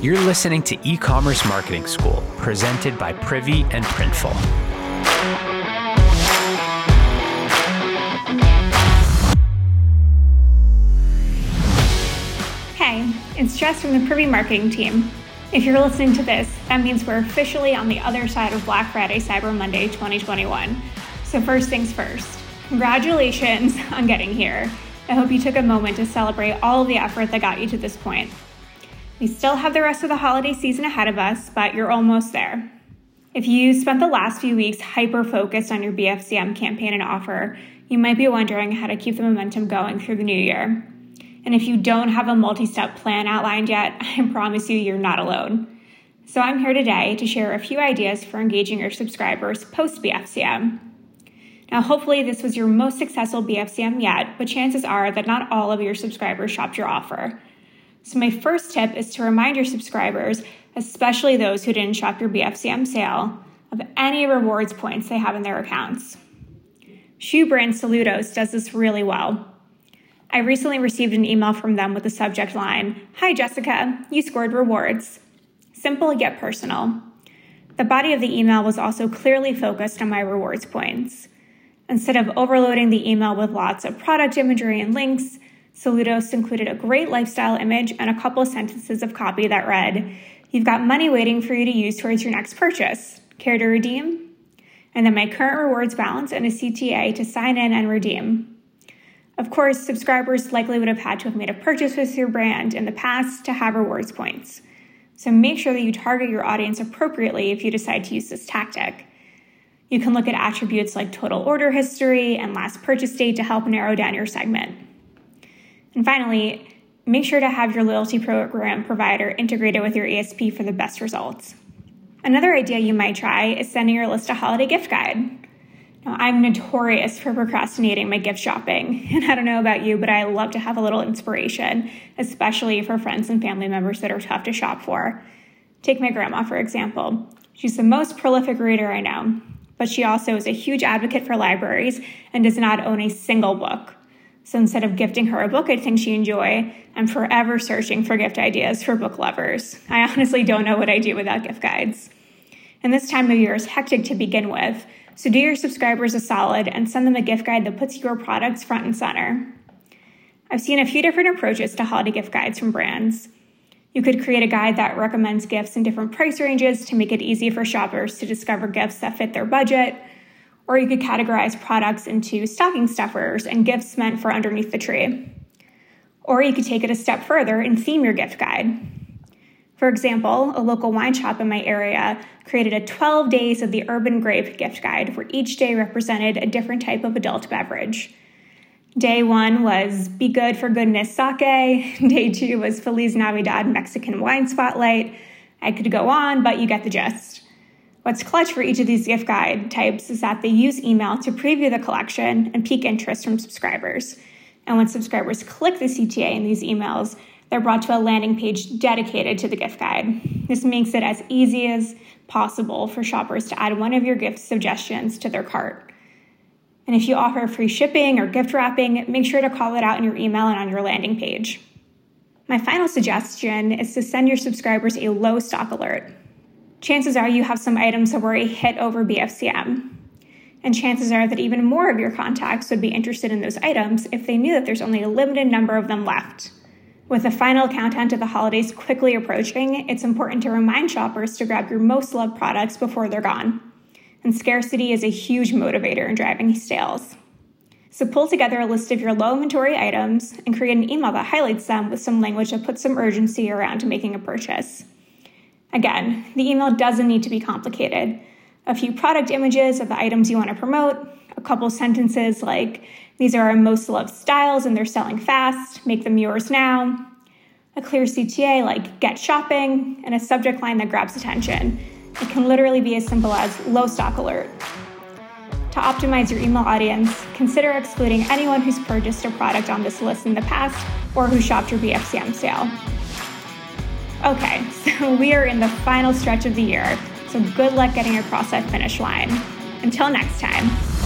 You're listening to E Commerce Marketing School, presented by Privy and Printful. Hey, it's Jess from the Privy Marketing team. If you're listening to this, that means we're officially on the other side of Black Friday Cyber Monday 2021. So, first things first, congratulations on getting here. I hope you took a moment to celebrate all of the effort that got you to this point. We still have the rest of the holiday season ahead of us, but you're almost there. If you spent the last few weeks hyper focused on your BFCM campaign and offer, you might be wondering how to keep the momentum going through the new year. And if you don't have a multi step plan outlined yet, I promise you you're not alone. So I'm here today to share a few ideas for engaging your subscribers post BFCM. Now, hopefully, this was your most successful BFCM yet, but chances are that not all of your subscribers shopped your offer. So, my first tip is to remind your subscribers, especially those who didn't shop your BFCM sale, of any rewards points they have in their accounts. Shoe brand Saludos does this really well. I recently received an email from them with the subject line Hi, Jessica, you scored rewards. Simple yet personal. The body of the email was also clearly focused on my rewards points. Instead of overloading the email with lots of product imagery and links, Saludos included a great lifestyle image and a couple sentences of copy that read, You've got money waiting for you to use towards your next purchase. Care to redeem? And then my current rewards balance and a CTA to sign in and redeem. Of course, subscribers likely would have had to have made a purchase with your brand in the past to have rewards points. So make sure that you target your audience appropriately if you decide to use this tactic. You can look at attributes like total order history and last purchase date to help narrow down your segment. And finally, make sure to have your loyalty program provider integrated with your ESP for the best results. Another idea you might try is sending your list a holiday gift guide. Now, I'm notorious for procrastinating my gift shopping, and I don't know about you, but I love to have a little inspiration, especially for friends and family members that are tough to shop for. Take my grandma, for example. She's the most prolific reader I know but she also is a huge advocate for libraries and does not own a single book. So instead of gifting her a book I think she enjoy, I'm forever searching for gift ideas for book lovers. I honestly don't know what I do without gift guides. And this time of year is hectic to begin with, so do your subscribers a solid and send them a gift guide that puts your products front and center. I've seen a few different approaches to holiday gift guides from brands. You could create a guide that recommends gifts in different price ranges to make it easy for shoppers to discover gifts that fit their budget. Or you could categorize products into stocking stuffers and gifts meant for underneath the tree. Or you could take it a step further and theme your gift guide. For example, a local wine shop in my area created a 12 Days of the Urban Grape gift guide where each day represented a different type of adult beverage. Day one was Be Good for Goodness Sake. Day two was Feliz Navidad Mexican Wine Spotlight. I could go on, but you get the gist. What's clutch for each of these gift guide types is that they use email to preview the collection and pique interest from subscribers. And when subscribers click the CTA in these emails, they're brought to a landing page dedicated to the gift guide. This makes it as easy as possible for shoppers to add one of your gift suggestions to their cart. And if you offer free shipping or gift wrapping, make sure to call it out in your email and on your landing page. My final suggestion is to send your subscribers a low stock alert. Chances are you have some items that were a hit over BFCM. And chances are that even more of your contacts would be interested in those items if they knew that there's only a limited number of them left. With the final countdown to the holidays quickly approaching, it's important to remind shoppers to grab your most loved products before they're gone and scarcity is a huge motivator in driving sales. So pull together a list of your low inventory items and create an email that highlights them with some language that puts some urgency around making a purchase. Again, the email doesn't need to be complicated. A few product images of the items you want to promote, a couple sentences like, these are our most loved styles and they're selling fast, make them yours now. A clear CTA like, get shopping, and a subject line that grabs attention it can literally be as simple as low stock alert. To optimize your email audience, consider excluding anyone who's purchased a product on this list in the past or who shopped your BFCM sale. Okay, so we are in the final stretch of the year, so good luck getting across that finish line. Until next time.